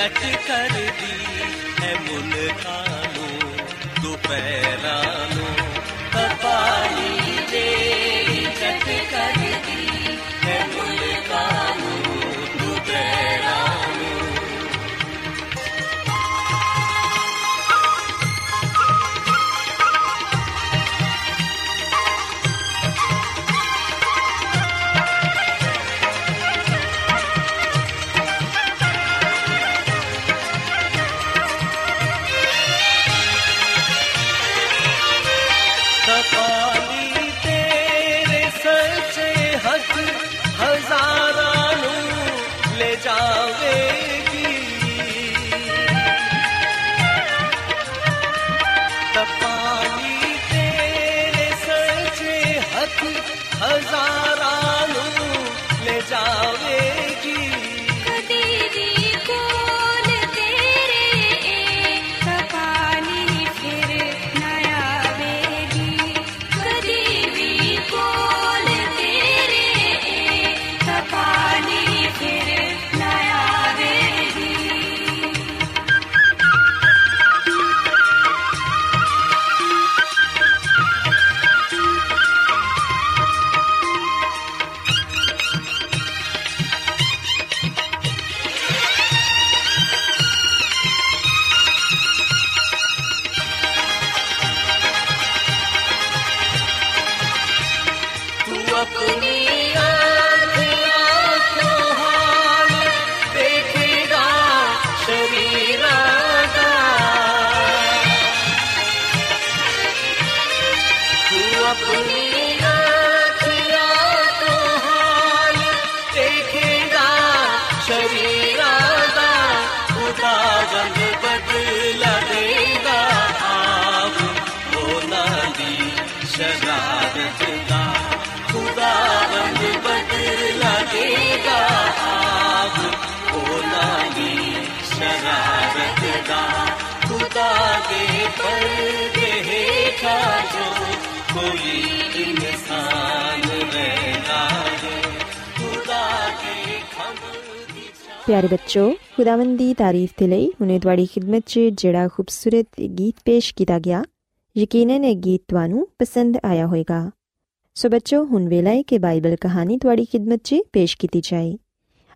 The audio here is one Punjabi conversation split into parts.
ਜੱਟ ਕਰਦੀ ਹੈ ਮੁਲਕਾਂ ਨੂੰ ਦੁਪਹਿਰਾਂ अपनी ਪਿਆਰੇ ਬੱਚੋ ਖੁਦਾਵੰਦ ਦੀ ਤਾਰੀਫ ਤੇ ਲਈ ਹੁਨੇ ਤੁਹਾਡੀ ਖਿਦਮਤ 'ਚ ਜਿਹੜਾ ਖੂਬਸੂਰਤ ਗੀਤ ਪੇਸ਼ ਕੀਤਾ ਗਿਆ ਯਕੀਨਨ ਇਹ ਗੀਤ ਤੁਹਾਨੂੰ ਪਸੰਦ ਆਇਆ ਹੋਵੇਗਾ ਸੋ ਬੱਚੋ ਹੁਣ ਵੇਲਾ ਹੈ ਕਿ ਬਾਈਬਲ ਕਹਾਣੀ ਤੁਹਾਡੀ ਖਿਦਮਤ 'ਚ ਪੇਸ਼ ਕੀਤੀ ਜਾਏ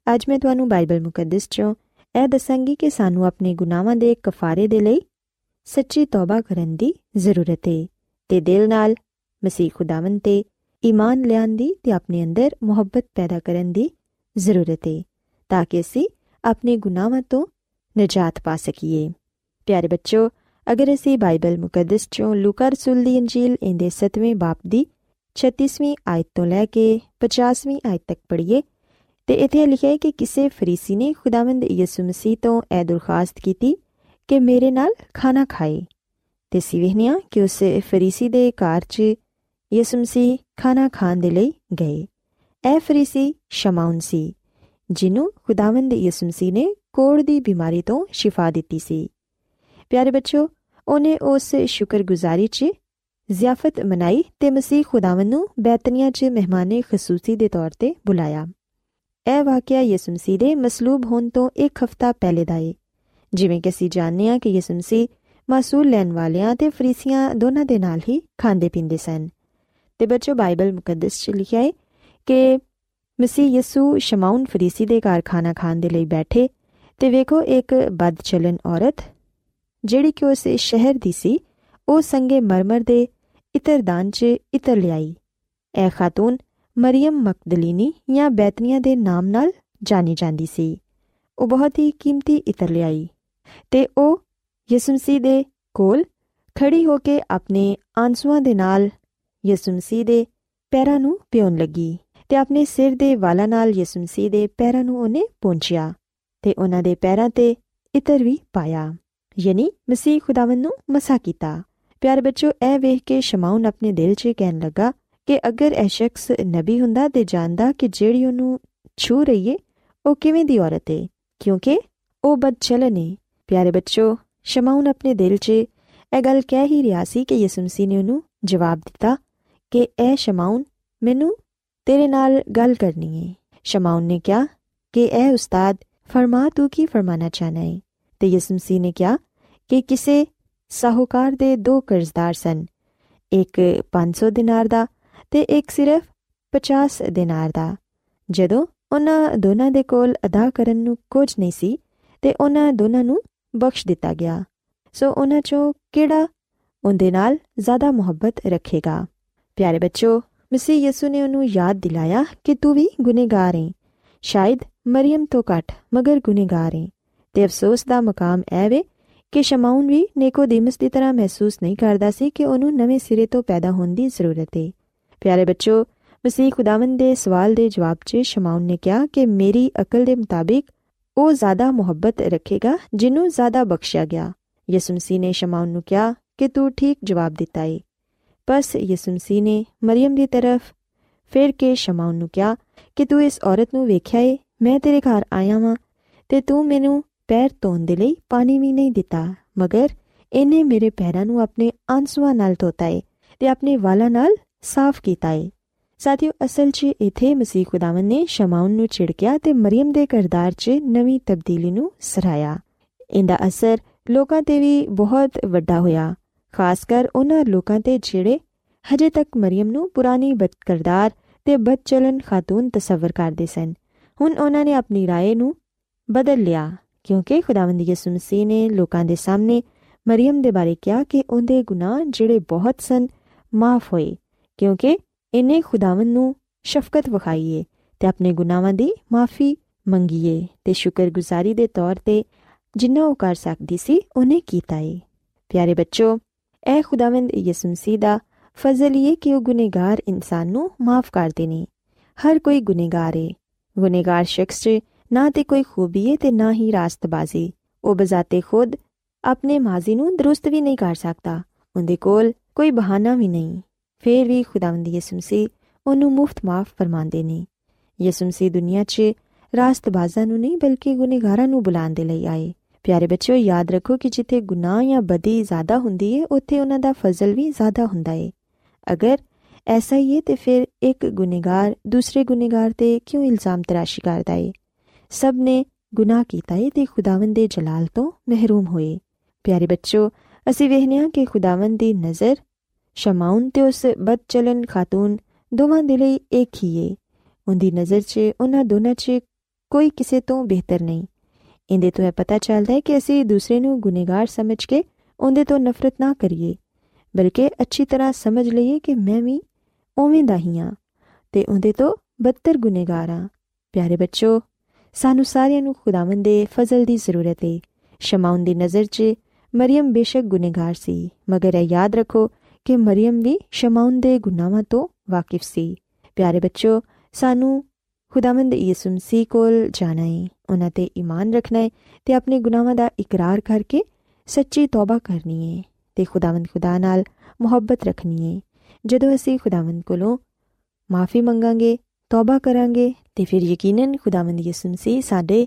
ਅੱਜ ਮੈਂ ਤੁਹਾਨੂੰ ਬਾਈਬਲ ਮੁਕੱਦਸ 'ਚੋਂ ਇਹ ਦੱਸਾਂਗੀ ਕਿ ਸਾਨੂੰ ਆਪਣੇ ਗੁਨਾਹਾਂ ਦੇ ਕਫਾਰੇ ਦੇ ਲਈ ਸੱਚੀ ਤੌਬਾ ਕਰਨ ਦੀ ਜ਼ਰੂਰਤ ਹੈ ਤੇ ਦਿਲ ਨਾਲ ਮਸੀਹ ਖੁਦਾਵੰਦ ਤੇ ਈਮਾਨ ਲਿਆਉਣ ਦੀ ਤੇ ਆਪਣੇ ਅੰਦਰ ਮੁਹੱਬਤ ਪੈਦਾ ਕਰਨ ਦੀ ਜ਼ਰੂਰਤ ਹੈ ਤਾਂ ਕਿ ਅਸੀਂ ਆਪਣੇ ਗੁਨਾਹਾਂ ਤੋਂ ਨਜਾਤ ਪਾ ਸਕੀਏ ਪਿਆਰੇ ਬੱਚੋ ਅਗਰ ਅਸੀਂ ਬਾਈਬਲ ਮੁਕੱਦਸ ਚੋਂ ਲੂਕਾ ਰਸੂਲ ਦੀ ਇੰਜੀਲ ਇਹਦੇ 7ਵੇਂ ਬਾਪ ਦੀ 36ਵੀਂ ਆਇਤ ਤੋਂ ਲੈ ਕੇ 50ਵੀਂ ਆਇਤ ਤੱਕ ਪੜ੍ਹੀਏ ਤੇ ਇੱਥੇ ਲਿਖਿਆ ਹੈ ਕਿ ਕਿਸੇ ਫਰੀਸੀ ਨੇ ਖੁਦਾਵੰਦ ਯਿਸੂ ਮਸੀਹ ਤੋਂ ਇਹ ਦਰਖਾਸਤ ਕੀਤੀ ਕਿ ਮੇਰੇ ਨਾਲ ਖਾਣਾ ਖਾਏ ਤੇ ਸਿਵਹਨੀਆਂ ਕਿ ਉਸ ਫਰੀਸੀ ਦੇ ਘਰ 'ਚ ਯਿਸੂ ਮਸੀਹ ਖਾਣਾ ਖਾਣ ਦੇ ਲਈ ਗਏ ਇਹ ਫਰੀਸੀ ਸ਼ਮਾਉਨ ਸੀ ਜਿਹਨੂੰ ਖੁਦਾਵੰਦ ਯਿਸੂ ਮਸੀਹ ਨੇ ਕੋੜ ਦੀ ਬਿਮਾਰੀ ਤੋਂ ਸ਼ਿਫਾ ਦਿੱਤੀ ਸੀ ਪਿਆਰੇ ਬੱਚੋ ਉਹਨੇ ਉਸ ਸ਼ੁਕਰਗੁਜ਼ਾਰੀ 'ਚ ਜ਼ਿਆਫਤ ਮਨਾਈ ਤੇ ਮਸੀਹ ਖੁਦਾਵੰਦ ਨੂੰ ਬੈਤਨੀਆ 'ਚ ਮਹਿਮਾਨੇ ਖਸੂਸੀ ਦੇ ਤੌਰ ਤੇ ਬੁਲਾਇਆ ਇਹ ਵਾਕਿਆ ਯਿਸੂ ਮਸੀਹ ਦੇ ਮਸਲੂਬ ਹੋਣ ਤੋਂ ਇੱਕ ਹਫ਼ਤਾ ਪਹਿਲੇ ਦਾ ਹੈ ਜਿਵੇਂ ਕਿ ਅਸੀਂ ਜਾਣਦੇ ਹਾਂ ਕਿ ਯਿਸੂ ਮਸੀਹ ਮਾਸੂਲ ਲੈਣ ਵਾਲਿਆਂ ਤੇ ਫਰੀਸੀਆਂ ਦੋਨਾਂ ਦੇ ਨਾਲ ਹੀ ਖਾਂਦੇ ਪੀਂਦੇ ਸਨ ਤੇ ਬੱਚੋ ਬਾਈਬਲ ਮੁਕੱਦਸ 'ਚ ਲਿਖਿਆ ਹੈ ਕਿ ਮਸੀਹ ਯਿਸੂ ਸ਼ਮਾਉਨ ਫਰੀਸੀ ਦੇ ਘਰ ਖਾਣਾ ਖਾਣ ਦੇ ਲਈ ਬੈਠੇ ਤੇ ਵੇਖੋ ਇੱਕ ਬਦਚਲਨ ਔਰਤ, ਜਿਹੜੀ ਕਿ ਉਸ ਸ਼ਹਿਰ ਦੀ ਸੀ, ਉਹ ਸੰਗੇ ਮਰਮਰ ਦੇ ਇਤਰਦਾਨ 'ਚ ਇਤਰ ਲਿਆਈ। ਇਹ ਖਾਤੂਨ ਮਰੀਮ ਮਕਦਲੀਨੀ ਜਾਂ ਬੈਤਨੀਆ ਦੇ ਨਾਮ ਨਾਲ ਜਾਣੀ ਜਾਂਦੀ ਸੀ। ਉਹ ਬਹੁਤ ਹੀ ਕੀਮਤੀ ਇਤਰ ਲਿਆਈ ਤੇ ਉਹ ਯਿਸੂ ਮਸੀਹ ਦੇ ਕੋਲ ਖੜੀ ਹੋ ਕੇ ਆਪਣੇ ਆਂਸੂਆਂ ਦੇ ਨਾਲ ਯਿਸੂ ਮਸੀਹ ਦੇ ਪੈਰਾਂ ਨੂੰ ਪਿਉਣ ਲੱਗੀ। ਤੇ ਆਪਣੇ ਸਿਰ ਦੇ ਵਾਲਾਂ ਨਾਲ ਯਿਸੂ ਮਸੀਹ ਦੇ ਪੈਰਾਂ ਨੂੰ ਉਹਨੇ ਪਹੁੰਚਿਆ ਤੇ ਉਹਨਾਂ ਦੇ ਪੈਰਾਂ ਤੇ ਇਤਰ ਵੀ ਪਾਇਆ। ਯਾਨੀ ਮਸੀਹ ਖੁਦਾਵੰ ਨੂੰ ਮਸਾ ਕੀਤਾ। ਪਿਆਰੇ ਬੱਚੋ ਇਹ ਵੇਖ ਕੇ ਸ਼ਮਾਉਨ ਆਪਣੇ ਦਿਲ 'ਚ ਕਹਿਣ ਲੱਗਾ ਕਿ ਅਗਰ ਇਹ ਸ਼ਖਸ ਨਬੀ ਹੁੰਦਾ ਤੇ ਜਾਣਦਾ ਕਿ ਜਿਹੜੀ ਉਹਨੂੰ ਛੂ ਰਹੀ ਏ, ਉਹ ਕਿਵੇਂ ਦੀ ਔਰਤ ਏ, ਕਿਉਂਕਿ ਉਹ ਬਦਚਲਨ ਏ ਪਿਆਰੇ ਬੱਚੋ ਸ਼ਮਾਉਨ ਆਪਣੇ ਦਿਲ 'ਚ ਇਹ ਗੱਲ ਕਹਿ ਹੀ ਰਿਹਾ ਸੀ ਕਿ ਯਿਸੂ ਮਸੀਹ ਨੇ ਉਹਨੂੰ ਜਵਾਬ ਦਿੱਤਾ ਕਿ ਇਹ ਸ਼ਮਾਉਨ ਮੈਨੂੰ ਤੇਰੇ ਨਾਲ ਗੱਲ ਕਰਨੀ ਏ। ਸ਼ਮਾਉਨ ਨੇ ਕਿਹਾ ਕਿ ਇਹ ਉਸਤਾਦ ਫਰਮਾ ਤੂੰ ਕੀ ਫਰਮਾਨਾ ਚਾਹਨਾ ਹੈ ਤੇ ਯਿਸੂ ਮਸੀਹ ਨੇ ਕਿਹਾ ਕਿ ਕਿਸੇ ਸਾਹੂਕਾਰ ਦੇ ਦੋ ਕਰਜ਼ਦਾਰ ਸਨ। ਇੱਕ 500 ਦਿਨਾਰ ਦਾ ਤੇ ਇੱਕ ਸਿਰਫ 50 ਦਿਨਾਰ ਦਾ। ਜਦੋਂ ਉਹਨਾਂ ਦੋਨਾਂ ਦੇ ਕੋਲ ਅਦਾ ਕਰਨ ਨੂੰ ਕੁਝ ਨਹੀਂ ਸੀ ਤੇ ਉਹਨਾਂ ਦੋਨਾਂ ਨੂੰ ਬਖਸ਼ ਦਿੱਤਾ ਗਿਆ, ਸੋ ਉਹਨਾਂ ਚੋਂ ਕਿਹੜਾ ਉਹਦੇ ਨਾਲ ਜ਼ਿਆਦਾ ਮੁਹੱਬਤ ਰੱਖੇਗਾ? ਪਿਆਰੇ ਬੱਚੋ ਮਸੀਹ ਯਿਸੂ ਨੇ ਉਹਨੂੰ ਯਾਦ ਦਿਲਾਇਆ ਕਿ ਤੂੰ ਵੀ ਗੁਨੇਗਾਰ ਹੈ ਸ਼ਾਇਦ ਮਰੀਮ ਤੋਂ ਘੱਟ ਮਗਰ ਗੁਨੇਗਾਰ ਹੈ ਤੇ ਅਫਸੋਸ ਦਾ ਮਕਾਮ ਐ ਵੇ ਕਿ ਸ਼ਮਾਉਨ ਵੀ ਨੇਕੋਦੀਮਸ ਦੀ ਤਰ੍ਹਾਂ ਮਹਿਸੂਸ ਨਹੀਂ ਕਰਦਾ ਸੀ ਕਿ ਉਹਨੂੰ ਨਵੇਂ ਸਿਰੇ ਤੋਂ ਪੈਦਾ ਹੋਣ ਦੀ ਜ਼ਰੂਰਤ ਹੈ ਪਿਆਰੇ ਬੱਚੋ ਮਸੀਹ ਖੁਦਾਵੰਦ ਦੇ ਸਵਾਲ ਦੇ ਜਵਾਬ 'ਚ ਸ਼ਮਾਉਨ ਨੇ ਕਿਹਾ ਕਿ ਮੇਰੀ ਅਕਲ ਦੇ ਮੁਤਾਬਿਕ ਉਹ ਜ਼ਿਆਦਾ ਮੁਹੱਬਤ ਰੱਖੇਗਾ ਜਿਹਨੂੰ ਜ਼ਿਆਦਾ ਬਖਸ਼ਿਆ ਗਿਆ। ਯਿਸੂ ਮਸੀਹ ਨੇ ਸ਼ਮਾਉਨ ਨੂੰ ਕਿਹਾ ਕਿ ਤੂੰ ਠੀਕ ਜਵਾਬ ਦਿੱਤਾ ਏ। ਬਸ ਯਿਸੂ ਮਸੀਹ ਨੇ ਮਰੀਮ ਦੀ ਤਰਫ ਫਿਰ ਕੇ ਸ਼ਮਾਉਨ ਨੂੰ ਕਿਹਾ ਕਿ ਤੂੰ ਇਸ ਔਰਤ ਨੂੰ ਵੇਖਿਆ ਏ, ਮੈਂ ਤੇਰੇ ਘਰ ਆਇਆ ਵਾਂ ਤੇ ਤੂੰ ਮੈਨੂੰ ਪੈਰ ਧੋਣ ਦੇ ਲਈ ਪਾਣੀ ਵੀ ਨਹੀਂ ਦਿੱਤਾ, ਮਗਰ ਇਹਨੇ ਮੇਰੇ ਪੈਰਾਂ ਨੂੰ ਆਪਣੇ ਆਂਸੂਆਂ ਨਾਲ ਧੋਤਾ ਏ ਤੇ ਆਪਣੇ ਵਾਲਾਂ ਨਾਲ ਸਾਫ਼ ਕੀਤਾ ਏ। ਸਾਥੀਓ, ਅਸਲ 'ਚ ਇਥੇ ਮਸੀਹ ਖੁਦਾਵੰ ਨੇ ਸ਼ਮਾਉਨ ਨੂੰ ਛਿੜਕਿਆ ਤੇ ਮਰੀਮ ਦੇ ਕਰਦਾਰ 'ਚ ਨਵੀਂ ਤਬਦੀਲੀ ਨੂੰ ਸਰਾਇਆ ਇਹਦਾ ਅਸਰ ਲੋਕਾਂ ਤੇ ਵੀ ਬਹੁਤ ਵੱਡਾ ਹੋਇਆ। ਖਾਸ ਕਰ ਉਹਨਾਂ ਲੋਕਾਂ ਤੇ ਜਿਹੜੇ ਹਜੇ ਤੱਕ ਮਰੀਮ ਨੂੰ ਪੁਰਾਣੀ ਬਦਕਰਦਾਰ ਤੇ ਬਦਚਲਨ ਖਾਤੂਨ ਤਸਵਰ ਕਰਦੇ ਸਨ ਹੁਣ ਉਹਨਾਂ ਨੇ ਆਪਣੀ رائے ਨੂੰ ਬਦਲ ਲਿਆ ਕਿਉਂਕਿ ਖੁਦਾਵੰਦ ਯਿਸੂ ਮਸੀਹ ਨੇ ਲੋਕਾਂ ਦੇ ਸਾਹਮਣੇ ਮਰੀਮ ਦੇ ਬਾਰੇ ਕਿਹਾ ਕਿ ਉਹਦੇ ਗੁਨਾਹ ਜਿਹੜੇ ਬਹੁਤ ਸਨ ਮਾਫ ਹੋਏ ਕਿਉਂਕਿ ਇਹਨੇ ਖੁਦਾਵੰਦ ਨੂੰ ਸ਼ਫਕਤ ਵਿਖਾਈਏ ਤੇ ਆਪਣੇ ਗੁਨਾਹਾਂ ਦੀ ਮਾਫੀ ਮੰਗੀਏ ਤੇ ਸ਼ੁਕਰਗੁਜ਼ਾਰੀ ਦੇ ਤੌਰ ਤੇ ਜਿੰਨਾ ਉਹ ਕਰ ਸਕਦੀ ਸੀ ਉਹਨੇ ਕੀਤਾ ਏ ਪਿਆਰੇ ਬੱਚੋ ਇਹ ਖੁਦਾਵੰਦ ਯਿਸੂ ਮਸੀਹ ਦਾ ਫਜ਼ਲ ਇਹ ਕਿ ਉਹ ਗੁਨੇਗਾਰ ਇਨਸਾਨ ਨੂੰ ਮਾਫ ਕਰਦੇ ਨੇ ਹਰ ਕੋਈ ਗੁਨੇਗਾਰ ਏ ਗੁਨੇਗਾਰ ਸ਼ਖਸ 'ਚ ਨਾ ਤੇ ਕੋਈ ਖੂਬੀ ਏ ਤੇ ਨਾ ਹੀ ਰਾਸਤਬਾਜ਼ੀ ਉਹ ਬਜ਼ਾਤੇ ਖੁਦ ਆਪਣੇ ਮਾਜ਼ੀ ਨੂੰ ਦਰੁਸਤ ਵੀ ਨਹੀਂ ਕਰ ਸਕਦਾ ਉਹਦੇ ਕੋਲ ਕੋਈ ਬਹਾਨਾ ਵੀ ਨਹੀਂ ਫੇਰ ਵੀ ਖੁਦਾਵੰਦ ਯਿਸੂ ਮਸੀਹ ਉਹਨੂੰ ਮੁਫਤ ਮਾਫ ਫਰਮਾਉਂਦੇ ਨੇ ਯਿਸੂ ਮਸੀਹ ਦੁਨੀਆ 'ਚ ਰਾਸਤਬਾਜ਼ਾਂ ਨੂੰ ਨਹੀਂ ਬਲਕਿ ਗੁਨੇਗਾਰਾਂ ਨੂੰ ਬੁਲਾਉਣ ਦੇ ਲਈ ਆਏ ਪਿਆਰੇ ਬੱਚਿਓ, ਯਾਦ ਰੱਖੋ ਕਿ ਜਿੱਥੇ ਗੁਨਾਹ ਜਾਂ ਬਦੀ ਜ਼ਿਆਦਾ ਹੁੰਦੀ ਹੈ ਉੱਥੇ ਉਹਨਾਂ ਦਾ ਫਜ਼ਲ ਵੀ ਜ਼ਿਆਦਾ ਹੁੰਦਾ ਏ। ਅਗਰ ਐਸਾ ਹੀ ਹੈ ਤੇ ਫਿਰ ਇੱਕ ਗੁਨੇਗਾਰ ਦੂਸਰੇ ਗੁਨੇਗਾਰ ਤੇ ਕਿਉਂ ਇਲਜ਼ਾਮ ਤਰਾਸ਼ੀ ਕਰਦਾ ਏ? ਸਭ ਨੇ ਗੁਨਾਹ ਕੀਤਾ ਏ ਤੇ ਖੁਦਾਵੰਦ ਦੇ ਜਲਾਲ ਤੋਂ ਮਹਿਰੂਮ ਹੋਏ। ਪਿਆਰੇ ਬੱਚੋ ਅਸੀਂ ਵੇਖਦੇ ਹਾਂ ਕਿ ਖੁਦਾਵੰਦ ਦੀ ਨਜ਼ਰ ਸ਼ਮਾਉਨ ਤੇ ਉਸ ਬਦਚਲਨ ਖਾਤੂਨ ਦੋਵਾਂ ਦੇ ਲਈ ਇੱਕ ਹੀ ਏ। ਉਹਦੀ ਨਜ਼ਰ 'ਚ, ਉਹਨਾਂ ਦੋਨਾਂ 'ਚ ਕੋਈ ਕਿਸੇ ਤੋਂ ਬਿਹਤਰ ਨਹੀਂ। ਇਹਦੇ ਤੋਂ ਇਹ ਪਤਾ ਚੱਲਦਾ ਹੈ ਕਿ ਅਸੀਂ ਦੂਸਰੇ ਨੂੰ ਗੁਨੇਗਾਰ ਸਮਝ ਕੇ ਉਹਦੇ ਤੋਂ ਨਫ਼ਰਤ ਨਾ ਕਰੀਏ, ਬਲਕਿ ਅੱਛੀ ਤਰ੍ਹਾਂ ਸਮਝ ਲਈਏ ਕਿ ਮੈਂ ਵੀ ਉਵੇਂ ਦਾ ਹੀ ਹਾਂ ਤੇ ਉਹਦੇ ਤੋਂ ਬੱਤਰ ਗੁਨੇਗਾਰ ਹਾਂ। ਪਿਆਰੇ ਬੱਚੋ, ਸਾਨੂੰ ਸਾਰਿਆਂ ਨੂੰ ਖੁਦਾਵੰਦ ਦੇ ਫਜ਼ਲ ਦੀ ਜ਼ਰੂਰਤ ਹੈ ਸ਼ਮਾਉਨ ਦੀ ਨਜ਼ਰ 'ਚ ਮਰੀਮ ਬੇਸ਼ੱਕ ਗੁਨੇਗਾਰ ਸੀ, ਮਗਰ ਇਹ ਯਾਦ ਰੱਖੋ ਕਿ ਮਰੀਮ ਵੀ ਸ਼ਮਾਉਨ ਦੇ ਗੁਨਾਹਾਂ ਤੋਂ ਵਾਕਿਫ ਸੀ। ਪਿਆਰੇ ਬੱਚੋ, ਸਾਨੂੰ ਖੁਦਾਵੰਦ ਯਿਸੂ ਮਸੀਹ ਕੋਲ ਜਾਣਾ ਹੈ ਉਹਨਾਂ ਤੇ ਈਮਾਨ ਰੱਖਣਾ ਹੈ ਤੇ ਆਪਣੇ ਗੁਨਾਹਾਂ ਦਾ ਇਕਰਾਰ ਕਰਕੇ ਸੱਚੀ ਤੌਬਾ ਕਰਨੀ ਹੈ ਤੇ ਖੁਦਾਵੰਦ ਖੁਦਾ ਨਾਲ ਮੁਹੱਬਤ ਰੱਖਣੀ ਹੈ ਜਦੋਂ ਅਸੀਂ ਖੁਦਾਵੰਦ ਕੋਲੋਂ ਮਾਫੀ ਮੰਗਾਂਗੇ, ਤੌਬਾ ਕਰਾਂਗੇ ਤੇ ਫਿਰ ਯਕੀਨਨ ਖੁਦਾਵੰਦ ਯਿਸੂ ਮਸੀਹ ਸਾਡੇ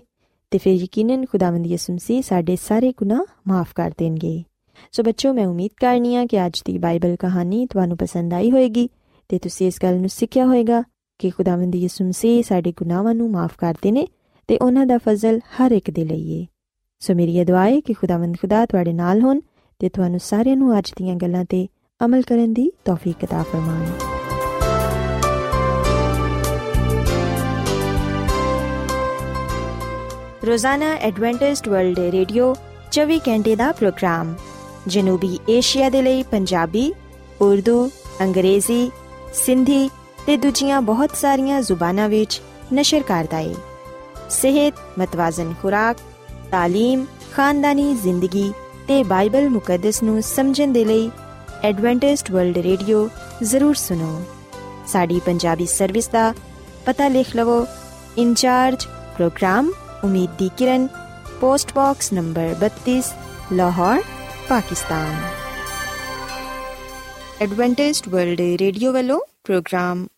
ਤੇ ਫਿਰ ਯਕੀਨਨ ਖੁਦਾਵੰਦ ਯਿਸੂ ਮਸੀਹ ਸਾਡੇ ਸਾਰੇ ਗੁਨਾਹ ਮਾਫ ਕਰ ਦੇਣਗੇ। ਸੋ ਬੱਚੋ, ਮੈਂ ਉਮੀਦ ਕਰਨੀ ਆ ਕਿ ਅੱਜ ਦੀ ਬਾਈਬਲ ਕਹਾਣੀ ਤੁਹਾਨੂੰ ਪਸੰਦ ਆਈ ਹੋਵੇਗੀ ਤੇ ਤੁਸੀਂ ਇਸ ਗੱਲ ਨੂੰ ਸਿੱਖਿਆ ਹੋਵੇਗਾ ਕਿ ਖੁਦਾਵੰਦ ਯਿਸੂ ਮਸੀਹ ਸਾਡੇ ਗੁਨਾਹਾਂ ਨੂੰ ਮਾਫ ਕਰਦੇ ਨੇ ਤੇ ਉਹਨਾਂ ਦਾ ਫਜ਼ਲ ਹਰ ਇੱਕ ਦੇ ਲਈ ਹੈ ਸੋ ਮੇਰੀ ਇਹ ਦੁਆ ਹੈ ਕਿ ਖੁਦਾਵੰਦ ਖੁਦਾ ਤੁਹਾਡੇ ਨਾਲ ਹੋਣ ਤੇ ਤੁਹਾਨੂੰ ਸਾਰਿਆਂ ਨੂੰ ਅੱਜ ਦੀਆਂ ਗੱਲਾਂ ਤੇ ਅਮਲ ਕਰਨ ਦੀ ਤੌਫੀਕ عطا ਫਰਮਾਵੇ ਰੋਜ਼ਾਨਾ ਐਡਵੈਂਟਿਸਟ ਵਰਲਡ ਰੇਡੀਓ 24 ਘੰਟੇ ਦਾ ਪ੍ਰੋਗਰਾਮ ਜਨੂਬੀ ਏਸ਼ੀਆ ਦੇ ਲਈ ਪੰਜਾਬੀ ਉਰਦੂ ਅੰਗਰੇਜ਼ੀ ਸਿੰਧੀ ਤੇ ਦੂਜੀਆਂ ਬਹੁਤ ਸਾਰੀਆਂ ਜ਼ੁਬਾਨਾਂ ਵਿੱਚ ਨਸ਼ਰ ਕਰਦਾ ਹੈ ਸਿਹਤ ਮਤਵਾਜ਼ਨ ਖੁਰਾਕ تعلیم ਖਾਨਦਾਨੀ ਜ਼ਿੰਦਗੀ ਤੇ ਬਾਈਬਲ ਮੁਕੱਦਸ ਨੂੰ ਸਮਝਣ ਦੇ ਲਈ ਐਡਵੈਂਟਿਸਟ ਵਰਲਡ ਰੇਡੀਓ ਜ਼ਰੂਰ ਸੁਨੋ ਸਾਡੀ ਪੰਜਾਬੀ ਸਰਵਿਸ ਦਾ ਪਤਾ ਲਿਖ ਲਵੋ ਇੰਚਾਰਜ ਪ੍ਰੋਗਰਾਮ ਉਮੀਦ ਦੀ ਕਿਰਨ post box number 32 Lahore Pakistan Adventist world radio ਵੱਲੋਂ ਪ੍ਰੋਗਰਾਮ